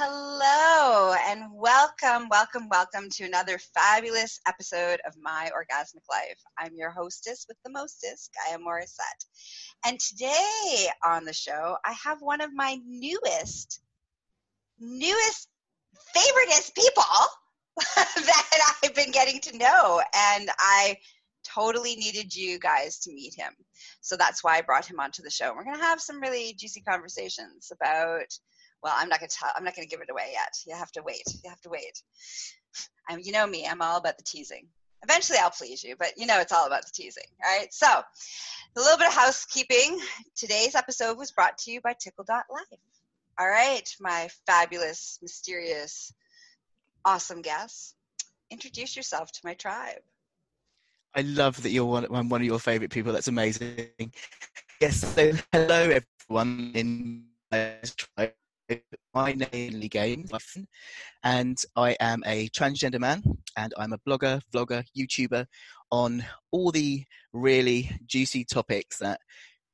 Hello and welcome, welcome, welcome to another fabulous episode of My Orgasmic Life. I'm your hostess with the mostest, Gaia Morissette. And today on the show, I have one of my newest, newest, favoriteest people that I've been getting to know. And I totally needed you guys to meet him. So that's why I brought him onto the show. We're going to have some really juicy conversations about well, I'm not going to tell, I'm not going to give it away yet. You have to wait. You have to wait. I'm, you know me, I'm all about the teasing. Eventually I'll please you, but you know it's all about the teasing, all right? So, a little bit of housekeeping. Today's episode was brought to you by Tickle.life. All right, my fabulous, mysterious, awesome guests, introduce yourself to my tribe. I love that you're one, I'm one of your favorite people. That's amazing. Yes, so hello everyone in my tribe my name is Games, and I am a transgender man, and I'm a blogger, vlogger, YouTuber on all the really juicy topics that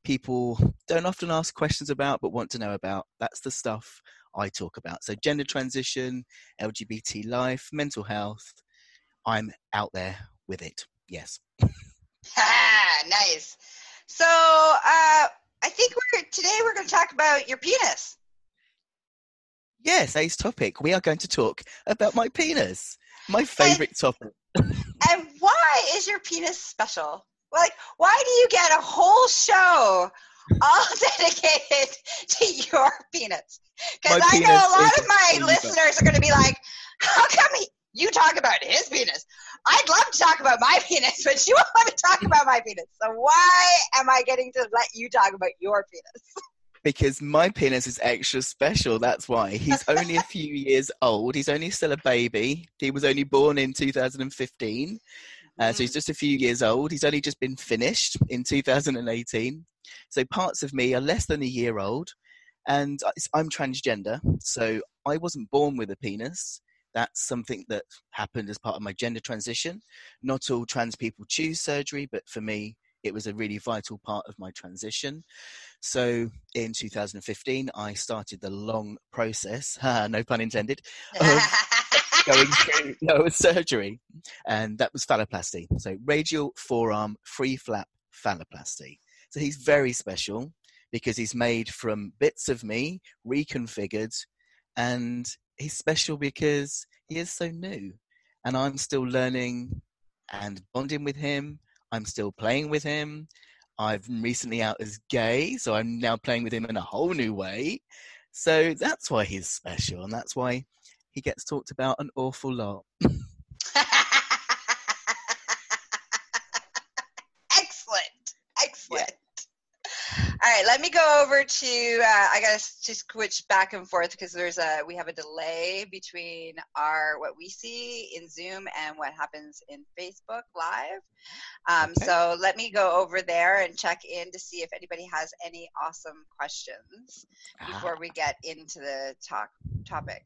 people don't often ask questions about but want to know about. That's the stuff I talk about. So, gender transition, LGBT life, mental health. I'm out there with it. Yes. nice. So, uh, I think we're today we're going to talk about your penis. Yes, Ace topic. We are going to talk about my penis, my favorite and, topic. and why is your penis special? Like, why do you get a whole show all dedicated to your penis? Because I know a lot of my listeners are going to be like, how come he, you talk about his penis? I'd love to talk about my penis, but you won't let me talk about my penis. So why am I getting to let you talk about your penis? because my penis is extra special. That's why. He's only a few years old. He's only still a baby. He was only born in 2015. Uh, so he's mm. just a few years old. He's only just been finished in 2018. So parts of me are less than a year old. And I'm transgender. So I wasn't born with a penis. That's something that happened as part of my gender transition. Not all trans people choose surgery, but for me, it was a really vital part of my transition. So in 2015, I started the long process, no pun intended, of going through lower surgery, and that was phalloplasty. So radial forearm free flap phalloplasty. So he's very special because he's made from bits of me reconfigured, and he's special because he is so new, and I'm still learning and bonding with him I'm still playing with him. I've recently out as gay, so I'm now playing with him in a whole new way. So that's why he's special, and that's why he gets talked about an awful lot. All right, let me go over to. Uh, I gotta just switch back and forth because there's a we have a delay between our what we see in Zoom and what happens in Facebook Live. Um, okay. So let me go over there and check in to see if anybody has any awesome questions before ah. we get into the talk topic.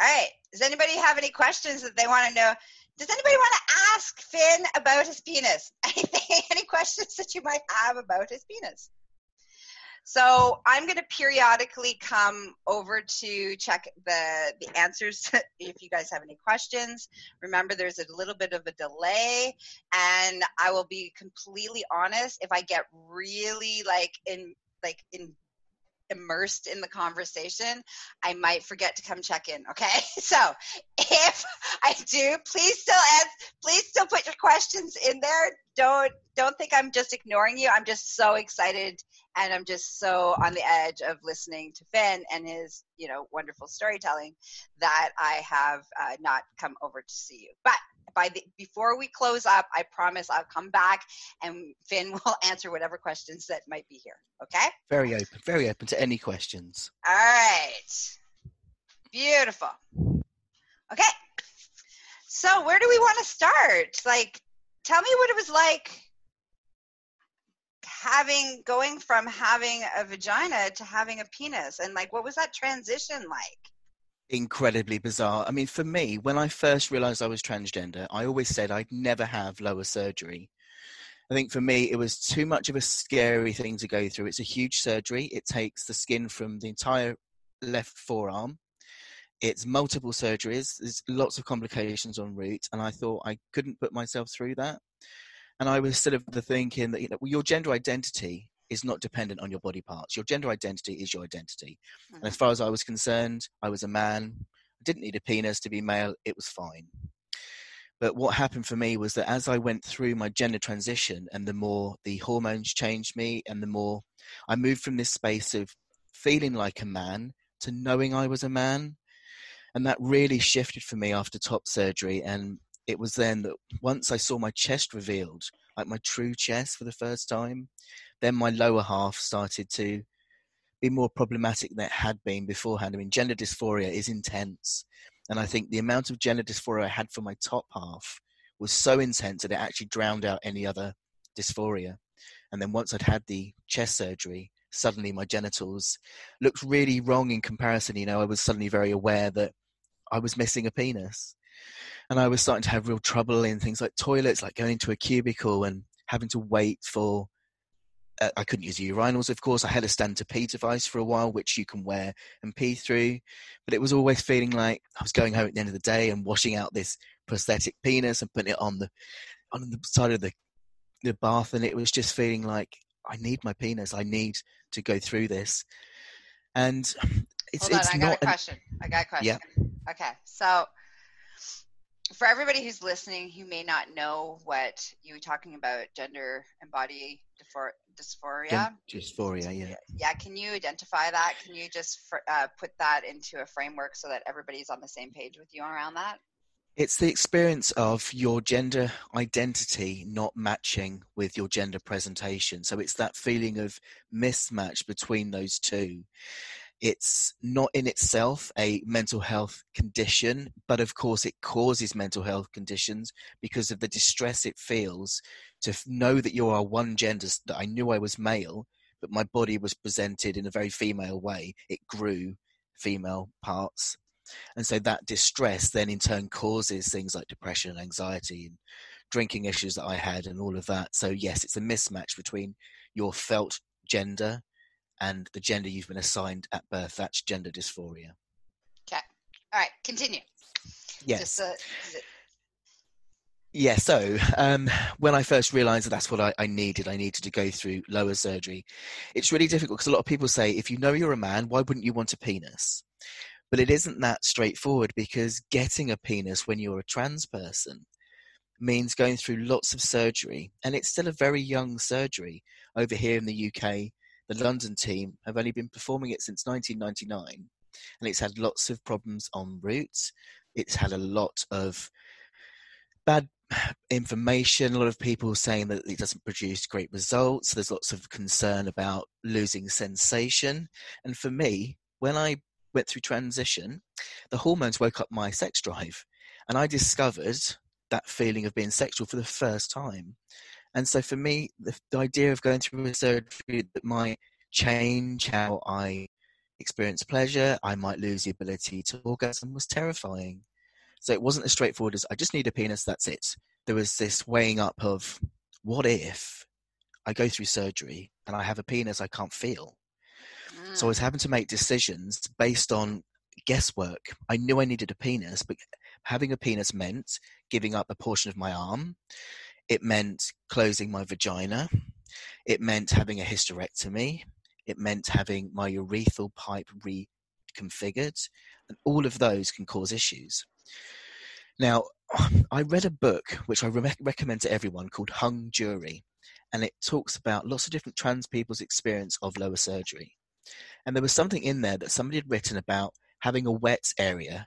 All right. Does anybody have any questions that they want to know? Does anybody want to ask Finn about his penis? Anything, any questions that you might have about his penis? So I'm going to periodically come over to check the the answers if you guys have any questions. Remember, there's a little bit of a delay, and I will be completely honest. If I get really like in like in immersed in the conversation, I might forget to come check in. Okay, so if I do, please still ask, please still put your questions in there. Don't don't think I'm just ignoring you. I'm just so excited and I'm just so on the edge of listening to Finn and his you know wonderful storytelling that I have uh, not come over to see you. But by the before we close up, I promise I'll come back and Finn will answer whatever questions that might be here. Okay? Very open, very open to any questions. All right. Beautiful. Okay. So where do we want to start? Like, tell me what it was like having going from having a vagina to having a penis and like what was that transition like incredibly bizarre. I mean, for me, when I first realized I was transgender, I always said I'd never have lower surgery. I think for me, it was too much of a scary thing to go through. It's a huge surgery. It takes the skin from the entire left forearm. It's multiple surgeries. There's lots of complications en route, and I thought I couldn't put myself through that. And I was sort of the thinking that you know your gender identity is not dependent on your body parts. Your gender identity is your identity. Mm-hmm. And as far as I was concerned, I was a man. I didn't need a penis to be male. It was fine. But what happened for me was that as I went through my gender transition and the more the hormones changed me and the more I moved from this space of feeling like a man to knowing I was a man. And that really shifted for me after top surgery. And it was then that once I saw my chest revealed, like my true chest for the first time, then my lower half started to be more problematic than it had been beforehand. I mean, gender dysphoria is intense. And I think the amount of gender dysphoria I had for my top half was so intense that it actually drowned out any other dysphoria. And then once I'd had the chest surgery, suddenly my genitals looked really wrong in comparison. You know, I was suddenly very aware that I was missing a penis. And I was starting to have real trouble in things like toilets, like going into a cubicle and having to wait for uh, I couldn't use urinals, of course. I had a stand to pee device for a while, which you can wear and pee through. But it was always feeling like I was going home at the end of the day and washing out this prosthetic penis and putting it on the on the side of the the bath, and it was just feeling like I need my penis. I need to go through this. And it's, Hold on, it's I got a question. I got a question. Yeah. Okay, so for everybody who's listening who may not know what you were talking about gender and body dysphoria dysphoria yeah yeah can you identify that can you just uh, put that into a framework so that everybody's on the same page with you around that it's the experience of your gender identity not matching with your gender presentation so it's that feeling of mismatch between those two it's not in itself a mental health condition, but of course it causes mental health conditions because of the distress it feels to know that you are one gender, that I knew I was male, but my body was presented in a very female way. It grew female parts. And so that distress then in turn causes things like depression and anxiety and drinking issues that I had and all of that. So, yes, it's a mismatch between your felt gender and the gender you've been assigned at birth. That's gender dysphoria. Okay. All right. Continue. Yes. Just, uh, yeah, so um, when I first realized that that's what I, I, needed, I needed to go through lower surgery. It's really difficult because a lot of people say, if you know you're a man, why wouldn't you want a penis? But it isn't that straightforward because getting a penis when you're a trans person means going through lots of surgery. And it's still a very young surgery. Over here in the UK, the London team have only been performing it since 1999, and it's had lots of problems en route. It's had a lot of bad information, a lot of people saying that it doesn't produce great results. There's lots of concern about losing sensation. And for me, when I went through transition, the hormones woke up my sex drive, and I discovered that feeling of being sexual for the first time. And so for me, the, the idea of going through a surgery that might change how I experience pleasure, I might lose the ability to orgasm was terrifying. So it wasn't as straightforward as I just need a penis, that's it. There was this weighing up of what if I go through surgery and I have a penis I can't feel? Mm. So I was mm. having to make decisions based on guesswork. I knew I needed a penis, but having a penis meant giving up a portion of my arm. It meant closing my vagina. It meant having a hysterectomy. It meant having my urethral pipe reconfigured. And all of those can cause issues. Now, I read a book which I re- recommend to everyone called Hung Jury, and it talks about lots of different trans people's experience of lower surgery. And there was something in there that somebody had written about having a wet area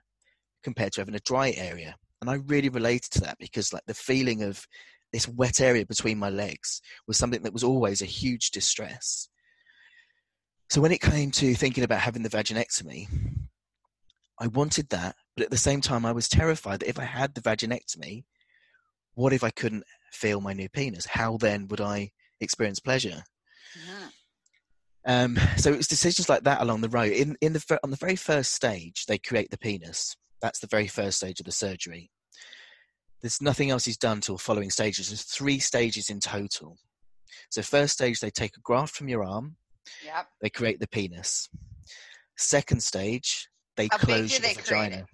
compared to having a dry area. And I really related to that because, like, the feeling of this wet area between my legs was something that was always a huge distress. So when it came to thinking about having the vaginectomy, I wanted that, but at the same time, I was terrified that if I had the vaginectomy, what if I couldn't feel my new penis? How then would I experience pleasure? Yeah. Um, so it was decisions like that along the road. In in the on the very first stage, they create the penis. That's the very first stage of the surgery. There's nothing else he's done till following stages. There's three stages in total. So first stage, they take a graft from your arm. Yep. They create the penis. Second stage, they How close your they vagina.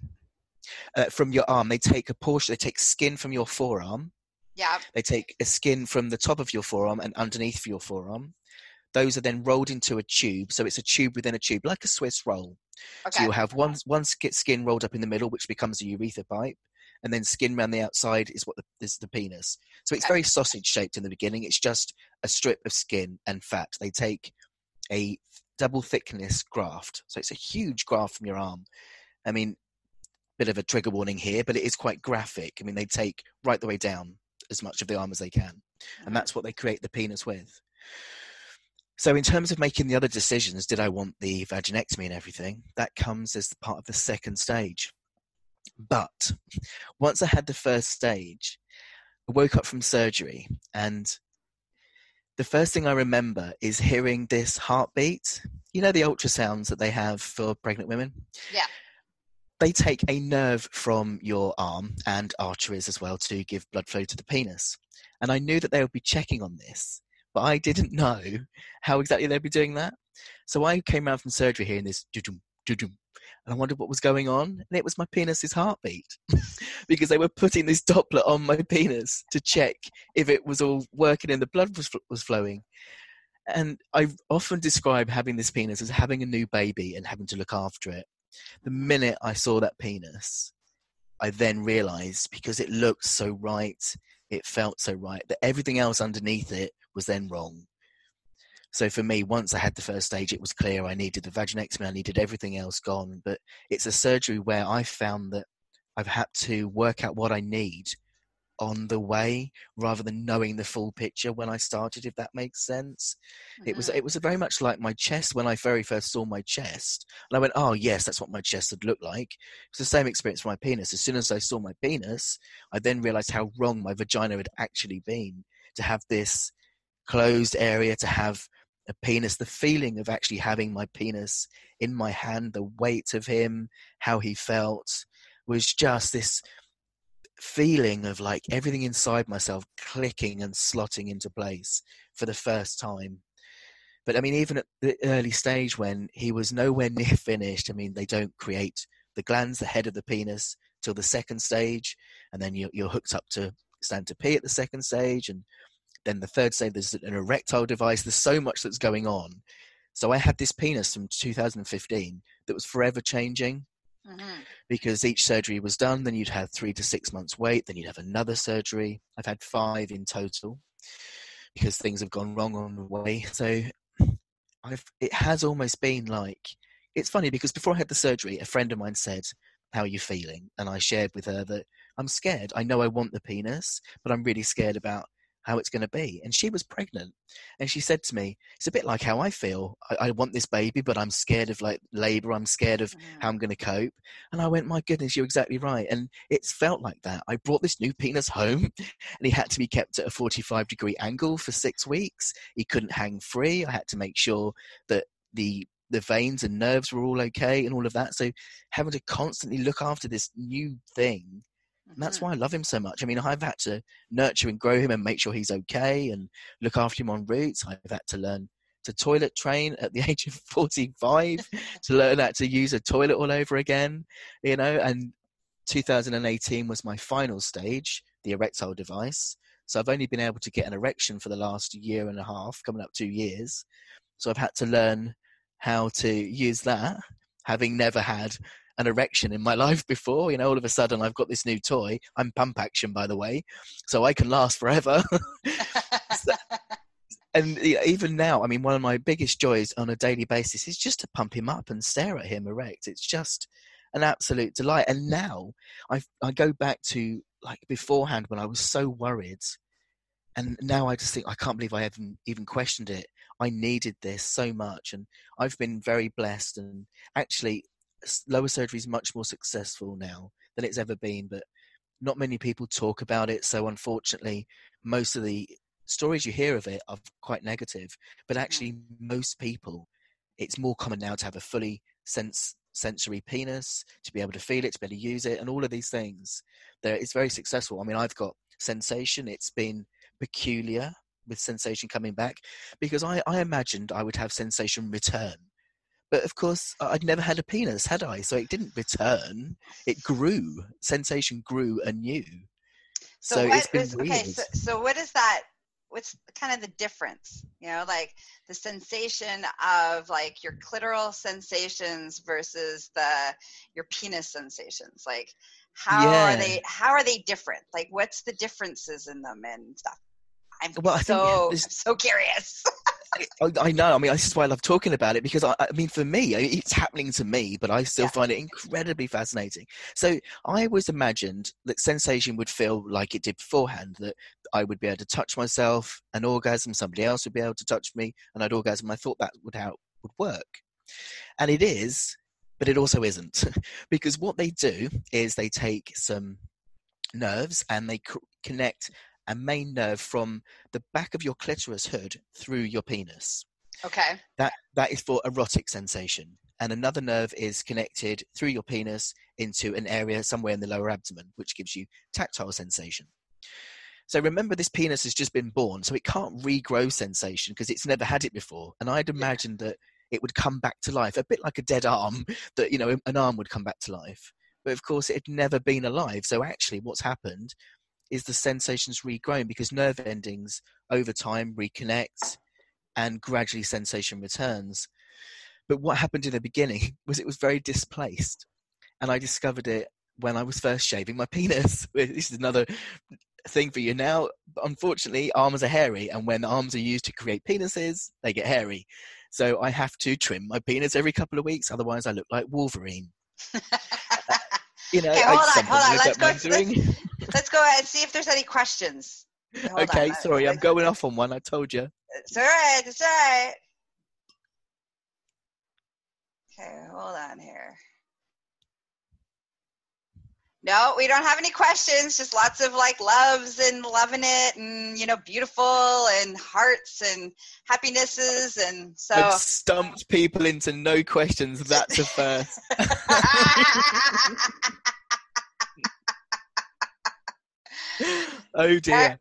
Uh, from your arm, they take a portion, they take skin from your forearm, Yeah. they take a skin from the top of your forearm and underneath your forearm. Those are then rolled into a tube. So it's a tube within a tube, like a Swiss roll. Okay. So you'll have one, one skin rolled up in the middle, which becomes a urethra pipe. And then skin around the outside is what the, is the penis. So it's very sausage shaped in the beginning. It's just a strip of skin and fat. They take a double thickness graft. So it's a huge graft from your arm. I mean, bit of a trigger warning here, but it is quite graphic. I mean, they take right the way down as much of the arm as they can. And that's what they create the penis with. So, in terms of making the other decisions, did I want the vaginectomy and everything? That comes as part of the second stage. But once I had the first stage, I woke up from surgery, and the first thing I remember is hearing this heartbeat. You know, the ultrasounds that they have for pregnant women? Yeah. They take a nerve from your arm and arteries as well to give blood flow to the penis. And I knew that they would be checking on this, but I didn't know how exactly they'd be doing that. So I came out from surgery hearing this doo-doom, doo-doom, and I wondered what was going on. And it was my penis's heartbeat because they were putting this Doppler on my penis to check if it was all working and the blood was, was flowing. And I often describe having this penis as having a new baby and having to look after it. The minute I saw that penis, I then realized because it looked so right, it felt so right, that everything else underneath it was then wrong. So for me, once I had the first stage, it was clear I needed the vaginectomy, I needed everything else gone. But it's a surgery where I found that I've had to work out what I need on the way rather than knowing the full picture when I started, if that makes sense. It was Mhm. it was very much like my chest when I very first saw my chest. And I went, Oh yes, that's what my chest would look like. It's the same experience for my penis. As soon as I saw my penis, I then realized how wrong my vagina had actually been to have this closed area, to have a penis, the feeling of actually having my penis in my hand, the weight of him, how he felt was just this feeling of like everything inside myself clicking and slotting into place for the first time. But I mean, even at the early stage when he was nowhere near finished, I mean, they don't create the glans, the head of the penis, till the second stage, and then you're, you're hooked up to stand to pee at the second stage, and then the third stage there's an erectile device. There's so much that's going on. So I had this penis from 2015 that was forever changing Mhm. because each surgery was done. Then you'd have three to six months wait. Then you'd have another surgery. I've had five in total because things have gone wrong on the way. So I've it has almost been like it's funny because before I had the surgery, a friend of mine said, "How are you feeling?" And I shared with her that I'm scared. I know I want the penis, but I'm really scared about how it's going to be. And she was pregnant, and she said to me, "It's a bit like how I feel. I, I want this baby, but I'm scared of like labor. I'm scared of Mhm. how I'm going to cope." And I went, "My goodness, you're exactly right." And it's felt like that. I brought this new penis home, and he had to be kept at a 45 degree angle for six weeks. He couldn't hang free. I had to make sure that the the veins and nerves were all okay and all of that. So having to constantly look after this new thing and that's Mhm. why I love him so much. I mean, I've had to nurture and grow him and make sure he's okay and look after him on routes. I've had to learn to toilet train at the age of 45 to learn how to use a toilet all over again, you know. And 2018 was my final stage, the erectile device. So I've only been able to get an erection for the last year and a half, coming up two years. So I've had to learn how to use that, having never had an erection in my life before. You know, all of a sudden I've got this new toy. I'm pump action, by the way, so I can last forever. and even now, I mean, one of my biggest joys on a daily basis is just to pump him up and stare at him erect. It's just an absolute delight. And now I I go back to like beforehand when I was so worried, and now I just think I can't believe I even even questioned it. I needed this so much, and I've been very blessed. And actually, lower surgery is much more successful now than it's ever been. But not many people talk about it. So unfortunately, most of the stories you hear of it are quite negative. But actually, mm. most people, it's more common now to have a fully sense sensory penis to be able to feel it to be able to use it and all of these things there it's very successful i mean i've got sensation it's been peculiar with sensation coming back because i i imagined i would have sensation return But of course, I'd never had a penis, had I? So it didn't return. It grew. Sensation grew anew. So, so what is, okay, so, so what is that? What's kind of the difference? You know, like the sensation of like your clitoral sensations versus the your penis sensations. Like how yeah. are they how are they different? Like what's the differences in them and stuff? I'm well, so I'm so curious. I, I, know. I mean, this is why I love talking about it because I, I mean, for me, it's happening to me, but I still yeah. find it incredibly fascinating. So I always imagined that sensation would feel like it did beforehand. That I would be able to touch myself, an orgasm, somebody else would be able to touch me, and I'd orgasm. I thought that would how it would work, and it is, but it also isn't, because what they do is they take some nerves and they co- connect a main nerve from the back of your clitoris hood through your penis. Okay. That that is for erotic sensation. And another nerve is connected through your penis into an area somewhere in the lower abdomen, which gives you tactile sensation. So remember, this penis has just been born, so it can't regrow sensation because it's never had it before. And I'd imagined that it would come back to life, a bit like a dead arm, that, you know, an arm would come back to life. But of course, it had never been alive. So actually, what's happened is the sensations regrown because nerve endings over time reconnect and gradually sensation returns. But what happened in the beginning was it was very displaced. And I discovered it when I was first shaving my penis. This is another thing for you now. Unfortunately, arms are hairy, and when arms are used to create penises, they get hairy. So I have to trim my penis every couple of weeks, otherwise, I look like Wolverine. you know, okay, hold on, hold on. Let's go. Let's, let's, go ahead and see if there's any questions. Hold okay, on. sorry, I'm going off on one. I told you. It's all right. It's all right. Okay, hold on here. No, we don't have any questions. Just lots of like loves and loving it, and you know, beautiful and hearts and happinesses, and so. I've stumped people into no questions. That's a first. oh dear.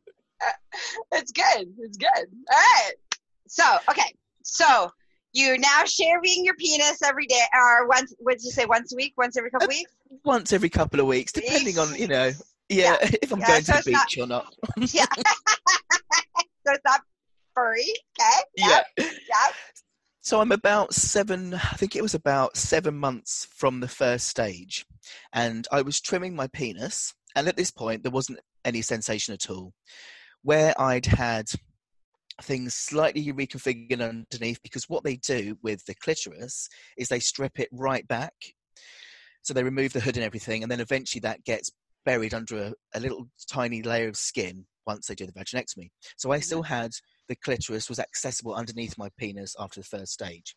it's good. It's good. All right. So okay. So you're now shaving your penis every day, or once? What did you say? Once a week? Once every couple uh, weeks? Once every couple of weeks, depending on you know. Yeah, yeah. if I'm yeah, going so to the beach not, or not. yeah. so it's not furry. Okay. Yeah. Yeah. So I'm about seven. I think it was about seven months from the first stage, and I was trimming my penis, and at this point there wasn't any sensation at all. Where I'd had things slightly reconfigured underneath because what they do with the clitoris is they strip it right back. So they remove the hood and everything, and then eventually that gets buried under a, a little tiny layer of skin once they do the vaginectomy. So I still mm-hmm. had the clitoris was accessible underneath my penis after the first stage.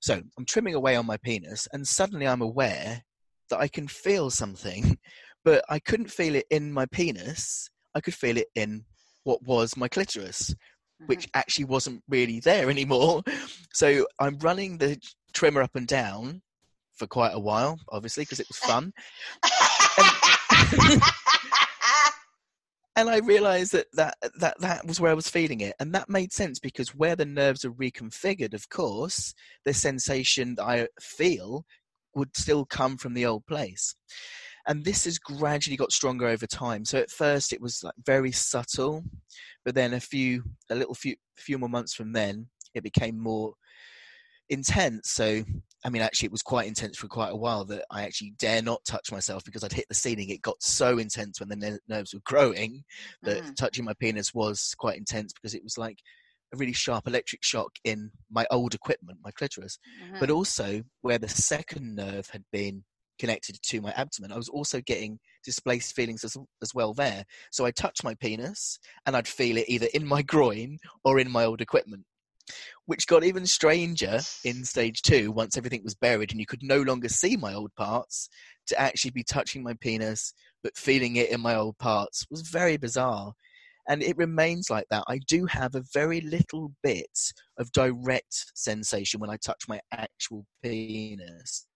So I'm trimming away on my penis, and suddenly I'm aware that I can feel something, but I couldn't feel it in my penis. I could feel it in what was my clitoris, which mm-hmm. actually wasn't really there anymore. So I'm running the trimmer up and down for quite a while, obviously, because it was fun. and, and I realized that, that that that was where I was feeling it, and that made sense because where the nerves are reconfigured, of course, the sensation that I feel would still come from the old place and this has gradually got stronger over time so at first it was like very subtle but then a few a little few few more months from then it became more intense so i mean actually it was quite intense for quite a while that i actually dare not touch myself because i'd hit the ceiling it got so intense when the nerves were growing that mm-hmm. touching my penis was quite intense because it was like a really sharp electric shock in my old equipment my clitoris mm-hmm. but also where the second nerve had been connected to my abdomen, I was also getting displaced feelings as, as well there. So I touch my penis and I'd feel it either in my groin or in my old equipment, which got even stranger in stage two once everything was buried and you could no longer see my old parts to actually be touching my penis but feeling it in my old parts was very bizarre. And it remains like that. I do have a very little bit of direct sensation when I touch my actual penis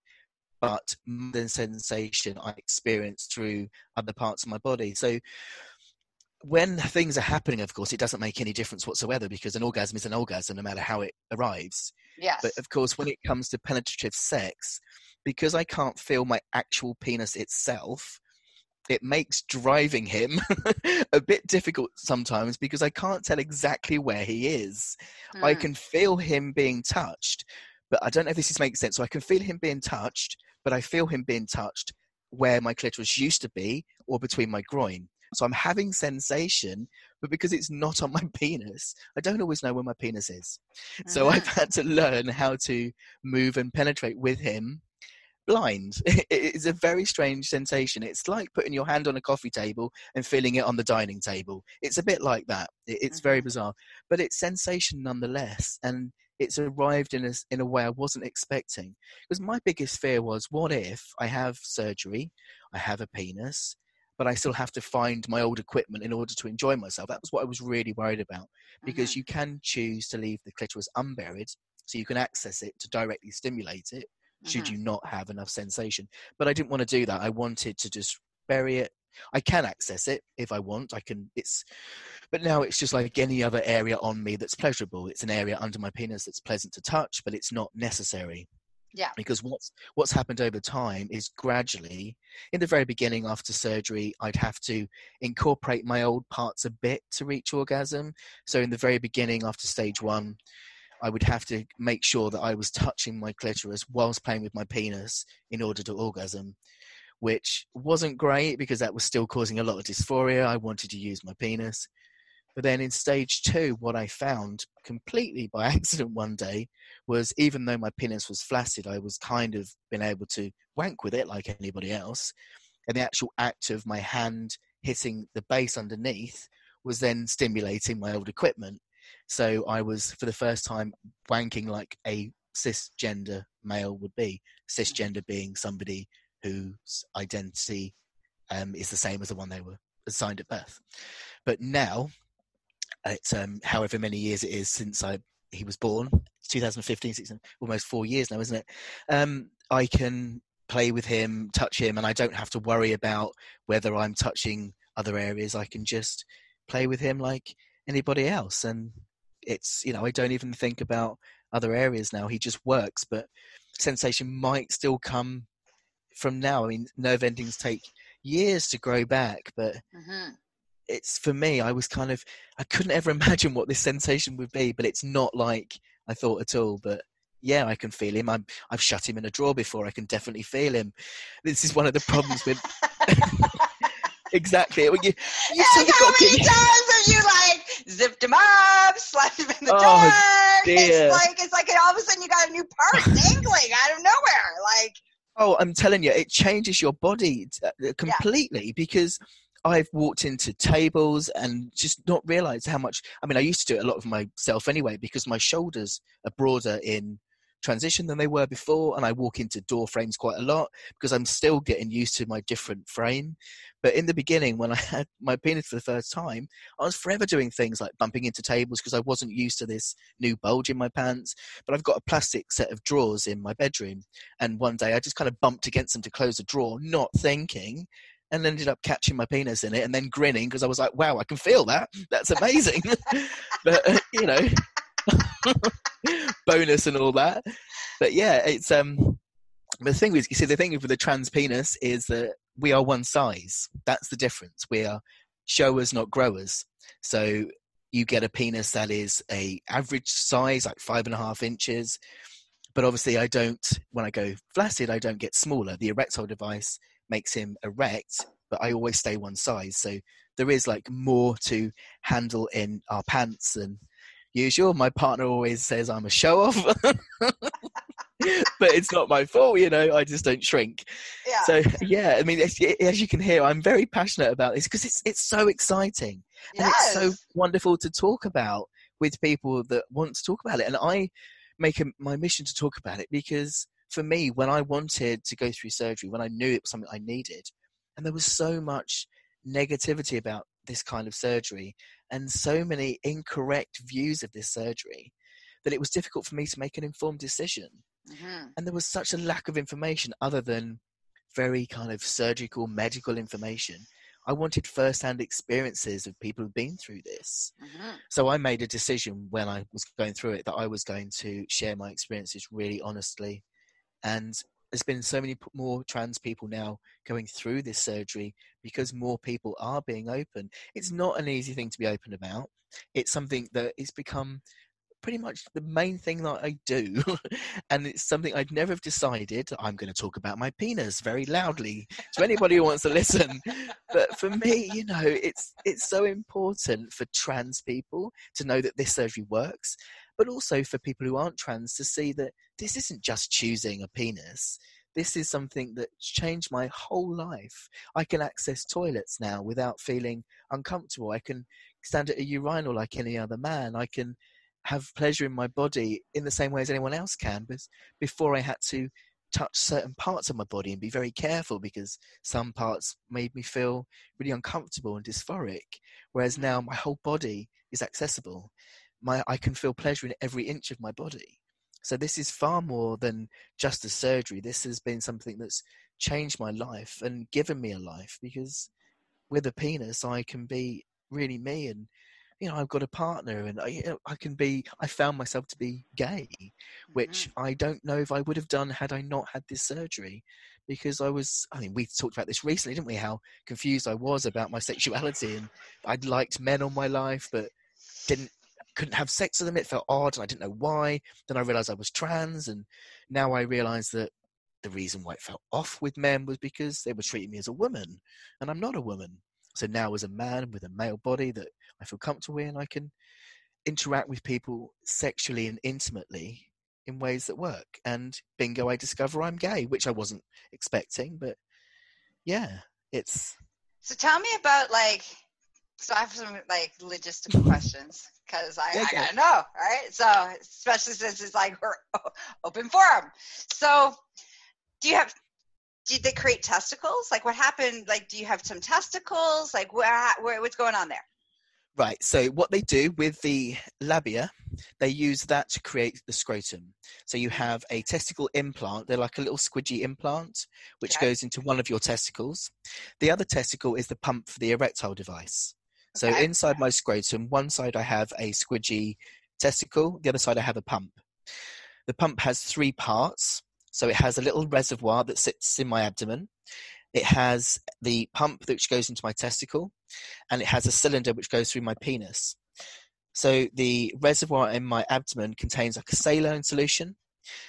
but the sensation I experience through other parts of my body. So when things are happening, of course, it doesn't make any difference whatsoever because an orgasm is an orgasm no matter how it arrives. Yes. But of course, when it comes to penetrative sex, because I can't feel my actual penis itself, it makes driving him a bit difficult sometimes because I can't tell exactly where he is. Mm. I can feel him being touched, but I don't know if this is making sense. So I can feel him being touched, but I feel him being touched where my clitoris used to be or between my groin. So I'm having sensation, but because it's not on my penis, I don't always know where my penis is. Mm-hmm. So I've had to learn how to move and penetrate with him blind. It's a very strange sensation. It's like putting your hand on a coffee table and feeling it on the dining table. It's a bit like that. It's very mm-hmm. bizarre, but it's sensation nonetheless. And it's arrived in a, in a way I wasn't expecting. Because my biggest fear was what if I have surgery, I have a penis, but I still have to find my old equipment in order to enjoy myself. That was what I was really worried about because mm-hmm. you can choose to leave the clitoris unburied so you can access it to directly stimulate it should mm-hmm. you not have enough sensation. But I didn't want to do that. I wanted to just bury it. I can access it if I want. I can. It's, but now it's just like any other area on me that's pleasurable. It's an area under my penis that's pleasant to touch, but it's not necessary. Yeah. Because what's what's happened over time is gradually, in the very beginning after surgery, I'd have to incorporate my old parts a bit to reach orgasm. So in the very beginning after stage one, I would have to make sure that I was touching my clitoris whilst playing with my penis in order to orgasm, which wasn't great because that was still causing a lot of dysphoria. I wanted to use my penis. But then in stage two, what I found completely by accident one day was even though my penis was flaccid, I was kind of been able to wank with it like anybody else. And the actual act of my hand hitting the base underneath was then stimulating my old equipment. So I was, for the first time, wanking like a cisgender male would be. Cisgender being somebody whose identity um, is the same as the one they were assigned at birth. But now, it's um, however many years it is since I he was born, 2015, 16, almost four years now, isn't it? Um, I can play with him, touch him, and I don't have to worry about whether I'm touching other areas. I can just play with him like anybody else, and it's you know I don't even think about other areas now. He just works, but sensation might still come from now. I mean, nerve endings take years to grow back, but mm-hmm. it's for me. I was kind of I couldn't ever imagine what this sensation would be, but it's not like I thought at all. But yeah, I can feel him. I'm, I've shut him in a drawer before. I can definitely feel him. This is one of the problems with. exactly. You, you yeah, how many times have you like zipped him up, slapped him in the oh, dark? Dear. It's like it's like all of a sudden you got a new part dangling out of nowhere. Like oh, I'm telling you, it changes your body uh, completely yeah. because. I've walked into tables and just not realized how much. I mean, I used to do it a lot of myself anyway because my shoulders are broader in transition than they were before and i walk into door frames quite a lot because i'm still getting used to my different frame but in the beginning when i had my penis for the first time i was forever doing things like bumping into tables because i wasn't used to this new bulge in my pants but i've got a plastic set of drawers in my bedroom and one day i just kind of bumped against them to close a drawer not thinking and ended up catching my penis in it and then grinning because I was like, wow, I can feel that. That's amazing. but, uh, you know, bonus and all that. But yeah, it's um the thing is you see the thing with the trans penis is that we are one size. That's the difference. We are showers, not growers. So you get a penis that is a average size, like five and a half inches. But obviously I don't when I go flaccid, I don't get smaller. The erectile device makes him erect, but I always stay one size. So there is like more to handle in our pants than usual. My partner always says I'm a show off, but it's not my fault, you know. I just don't shrink. Yeah. So yeah, I mean, as, as you can hear, I'm very passionate about this because it's it's so exciting yes. and it's so wonderful to talk about with people that want to talk about it. And I make a, my mission to talk about it because for me, when I wanted to go through surgery, when I knew it was something I needed, and there was so much negativity about this kind of surgery and so many incorrect views of this surgery that it was difficult for me to make an informed decision. Mm-hmm. And there was such a lack of information other than very kind of surgical medical information. I wanted first-hand experiences of people who've been through this. Mhm. So I made a decision when I was going through it that I was going to share my experiences really honestly. And there's been so many more trans people now going through this surgery because more people are being open. It's not an easy thing to be open about. It's something that it's become pretty much the main thing that I do. and it's something I'd never have decided. I'm going to talk about my penis very loudly to anybody who wants to listen. But for me, you know, it's it's so important for trans people to know that this surgery works, but also for people who aren't trans to see that this isn't just choosing a penis. This is something that's changed my whole life. I can access toilets now without feeling uncomfortable. I can stand at a urinal like any other man. I can have pleasure in my body in the same way as anyone else can. But before I had to touch certain parts of my body and be very careful because some parts made me feel really uncomfortable and dysphoric. Whereas mm. now my whole body is accessible. My I can feel pleasure in every inch of my body. So this is far more than just a surgery. This has been something that's changed my life and given me a life because with a penis I can be really me and you know I've got a partner and I, you know, I can be I found myself to be gay which mm-hmm. I don't know if I would have done had I not had this surgery because I was I mean we talked about this recently didn't we? How confused I was about my sexuality and I'd liked men all my life but didn't couldn't have sex with them. It felt odd and I didn't know why. Then I realized I was trans and now I realize that the reason why it felt off with men was because they were treating me as a woman and I'm not a woman so now as a man with a male body that I feel comfortable in I can interact with people sexually and intimately in ways that work. And bingo, I discover I'm gay, which I wasn't expecting, but yeah, it's So tell me about like. So I have some like logistical questions because I, Yeah, I go. gotta know, right? So especially since it's like we're open forum. So do you have? Did they create testicles? Like what happened? Like do you have some testicles? Like where, where what's going on there? right. So what they do with the labia, they use that to create the scrotum. So you have a testicle implant. They're like a little squidgy implant, which Okay. goes into one of your testicles. The other testicle is the pump for the erectile device. So Okay. inside my scrotum, one side I have a squidgy testicle, the other side I have a pump. The pump has three parts. So it has a little reservoir that sits in my abdomen. It has the pump which goes into my testicle, and it has a cylinder which goes through my penis. So the reservoir in my abdomen contains like a saline solution.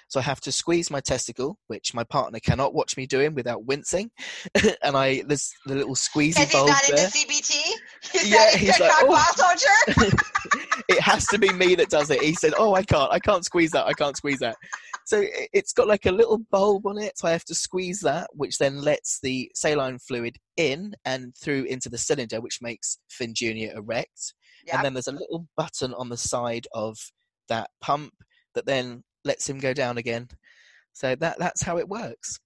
So I have to squeeze my testicle, which my partner cannot watch me doing without wincing. and I there's the little squeezy he's bulb not into there. CBT. He's Yeah, not he's like, "Oh." soldier. it has to be me that does it. He said, "Oh, I can't. I can't squeeze that. I can't squeeze that." So it- it's got like a little bulb on it, so I have to squeeze that, which then lets the saline fluid in and through into the cylinder, which makes Finn Junior erect. Yeah. And then there's a little button on the side of that pump that then lets him go down again. So that that's how it works.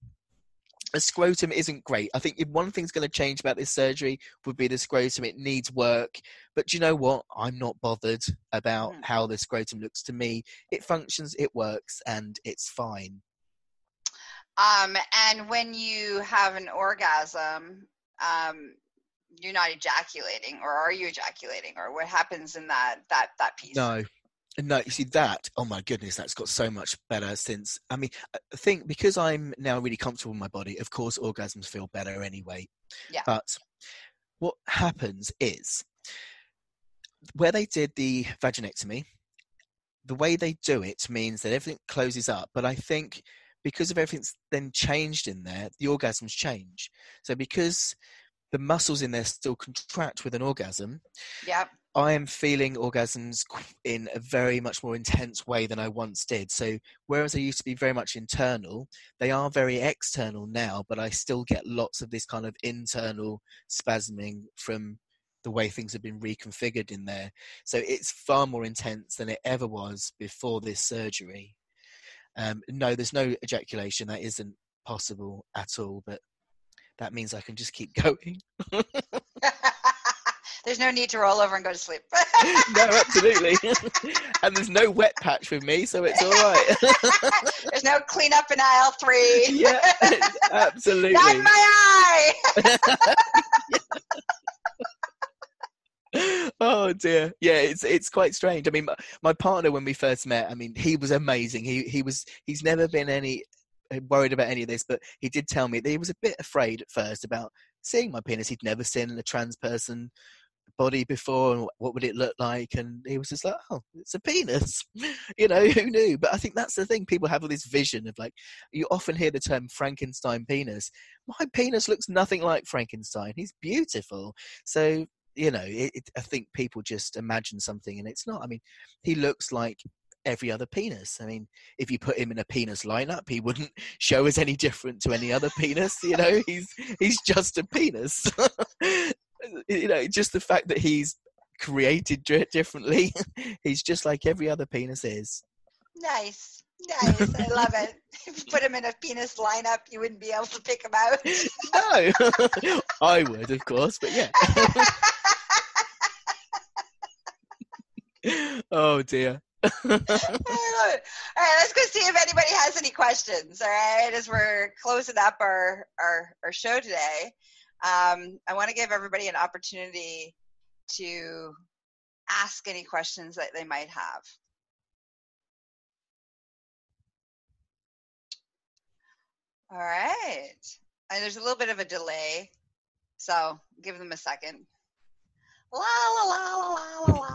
A scrotum isn't great. I think if one thing's going to change about this surgery would be the scrotum. It needs work. But do you know what? I'm not bothered about Mm. how the scrotum looks to me. It functions, it works, and it's fine. Um, and when you have an orgasm, um, you're not ejaculating, or are you ejaculating, or what happens in that that that piece? No. No, you see that. Oh my goodness, that's got so much better since. I mean, I think because I'm now really comfortable in my body, of course, orgasms feel better anyway. Yeah. But what happens is where they did the vaginectomy, the way they do it means that everything closes up. But I think because of everything's then changed in there, the orgasms change. So because the muscles in there still contract with an orgasm, Yep. I am feeling orgasms in a very much more intense way than I once did. So, whereas I used to be very much internal, they are very external now, but I still get lots of this kind of internal spasming from the way things have been reconfigured in there. So, it's far more intense than it ever was before this surgery. Um, no, there's no ejaculation. That isn't possible at all, but that means I can just keep going. There's no need to roll over and go to sleep. no, absolutely. and there's no wet patch with me, so it's all right. There's no clean up in aisle three. yeah, absolutely. Not my eye. oh dear yeah it's it's quite strange i mean my, my, partner when we first met i mean he was amazing he he was he's never been any uh, worried about any of this but he did tell me that he was a bit afraid at first about seeing my penis he'd never seen a trans person body before and what would it look like? And he was just like oh it's a penis. You know who knew? But i think that's the thing people have all this vision of like you often hear the term frankenstein penis. My penis looks nothing like frankenstein. He's beautiful. So you know it, it, i think people just imagine something and it's not. I mean he looks like every other penis. I mean, if you put him in a penis lineup, he wouldn't show as any different to any other penis. You know, he's he's just a penis. You know, just the fact that he's created differently, he's just like every other penis is. Nice. Nice. I love it. If you put him in a penis lineup, you wouldn't be able to pick him out. no. I would, of course, but yeah. oh dear. all right, let's go see if anybody has any questions. All right, as we're closing up our our, our show today, um, I want to give everybody an opportunity to ask any questions that they might have. All right. And there's a little bit of a delay, so give them a second. La la la la la la.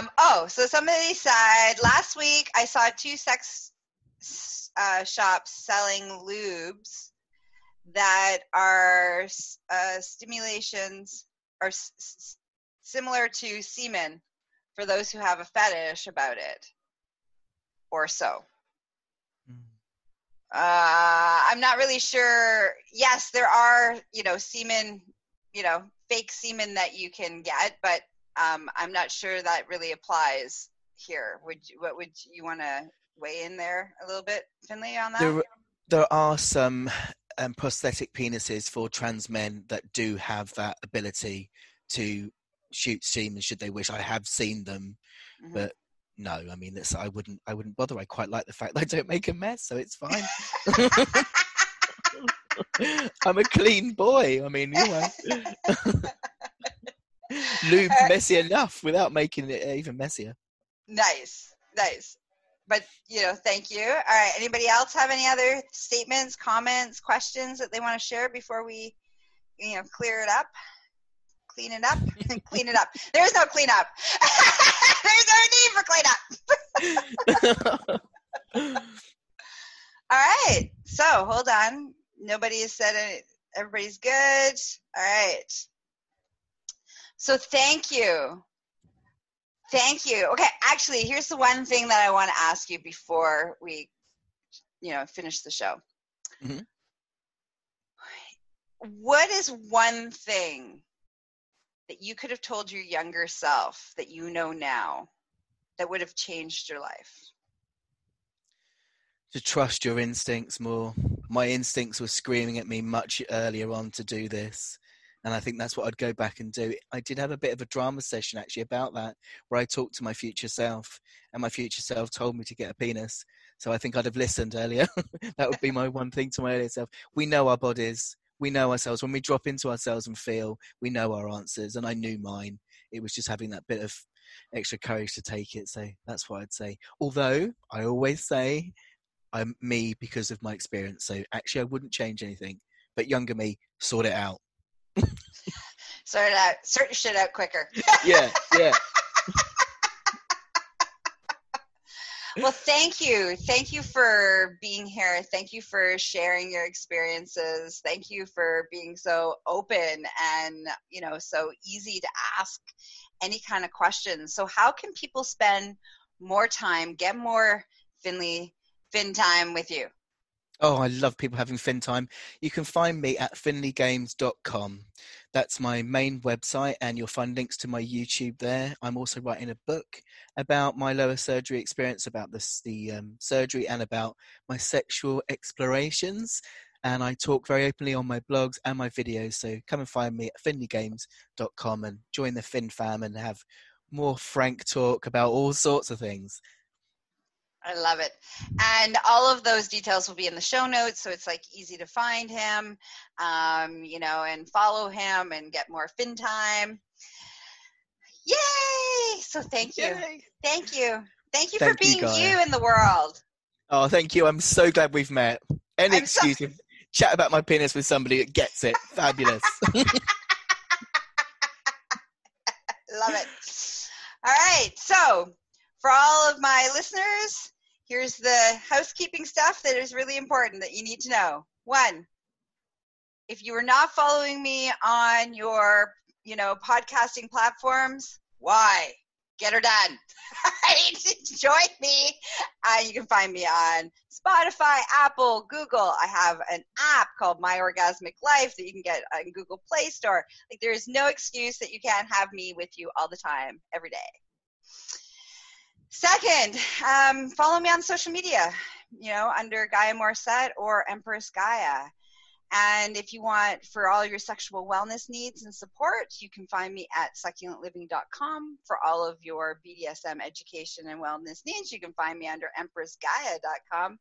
um, oh, so somebody said last week I saw two sex uh, shops selling lubes that are uh, stimulations are s- similar to semen for those who have a fetish about it or so. Hmm. Uh, I'm not really sure. Yes, there are, you know, semen, you know, fake semen that you can get, but um, I'm not sure that really applies here. Would you, what would you want to weigh in there a little bit, Finlay, on that? There, there are some um, prosthetic penises for trans men that do have that ability to shoot semen should they wish. I have seen them, mm-hmm. but no, I mean, I wouldn't. I wouldn't bother. I quite like the fact that I don't make a mess, so it's fine. I'm a clean boy. I mean, you know, lube messy enough without making it even messier. Nice, nice but you know, thank you. All right. Anybody else have any other statements, comments, questions that they want to share before we, you know, clear it up, clean it up, clean it up? There's no clean up. There's no need for clean up. All right. So hold on. Nobody has said it. Everybody's good. All right. So thank you Thank you. Okay, actually, here's the one thing that I want to ask you before we, you know, finish the show. Mm-hmm. What is one thing that you could have told your younger self that you know now that would have changed your life? To trust your instincts more. My instincts were screaming at me much earlier on to do this and I think that's what I'd go back and do. I did have a bit of a drama session actually about that, where I talked to my future self, and my future self told me to get a penis. So I think I'd have listened earlier. that would be my one thing to my earlier self. We know our bodies, we know ourselves. When we drop into ourselves and feel, we know our answers. And I knew mine. It was just having that bit of extra courage to take it. So that's what I'd say. Although I always say I'm me because of my experience. So actually, I wouldn't change anything. But younger me, sort it out sort it out, sort your shit out quicker. yeah, yeah. well, thank you. Thank you for being here. Thank you for sharing your experiences. Thank you for being so open and, you know, so easy to ask any kind of questions. So, how can people spend more time, get more Finlay Fin time with you? Oh, I love people having fin time. You can find me at finlaygames.com. That's my main website, and you'll find links to my YouTube there. I'm also writing a book about my lower surgery experience, about this, the um, surgery, and about my sexual explorations. And I talk very openly on my blogs and my videos. So come and find me at finlaygames.com and join the Fin fam and have more frank talk about all sorts of things. I love it. And all of those details will be in the show notes, so it's like easy to find him, um, you know, and follow him and get more fin time. Yay! So thank you. Yay. Thank you. Thank you thank for being you, you, in the world. Oh, thank you. I'm so glad we've met. Any I'm excuse so- chat about my penis with somebody that gets it. Fabulous. Love it. All right. So, for all of my listeners, here's the housekeeping stuff that is really important that you need to know. One, if you are not following me on your, you know, podcasting platforms, why? Get her done. Join me. Uh, you can find me on Spotify, Apple, Google. I have an app called My Orgasmic Life that you can get on Google Play Store. Like there is no excuse that you can't have me with you all the time, every day. Second, um, follow me on social media, you know, under Gaia Morissette or Empress Gaia. And if you want for all your sexual wellness needs and support, you can find me at succulentliving.com. For all of your BDSM education and wellness needs, you can find me under empressgaia.com.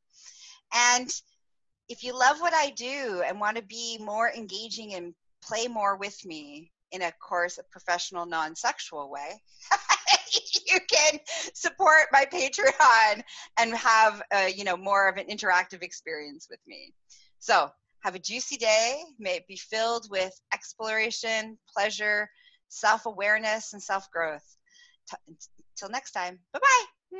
And if you love what I do and want to be more engaging and play more with me in a course, a professional, non sexual way, you can support my Patreon and have uh, you know more of an interactive experience with me. So have a juicy day. May it be filled with exploration, pleasure, self awareness, and self growth. Until next time, bye bye.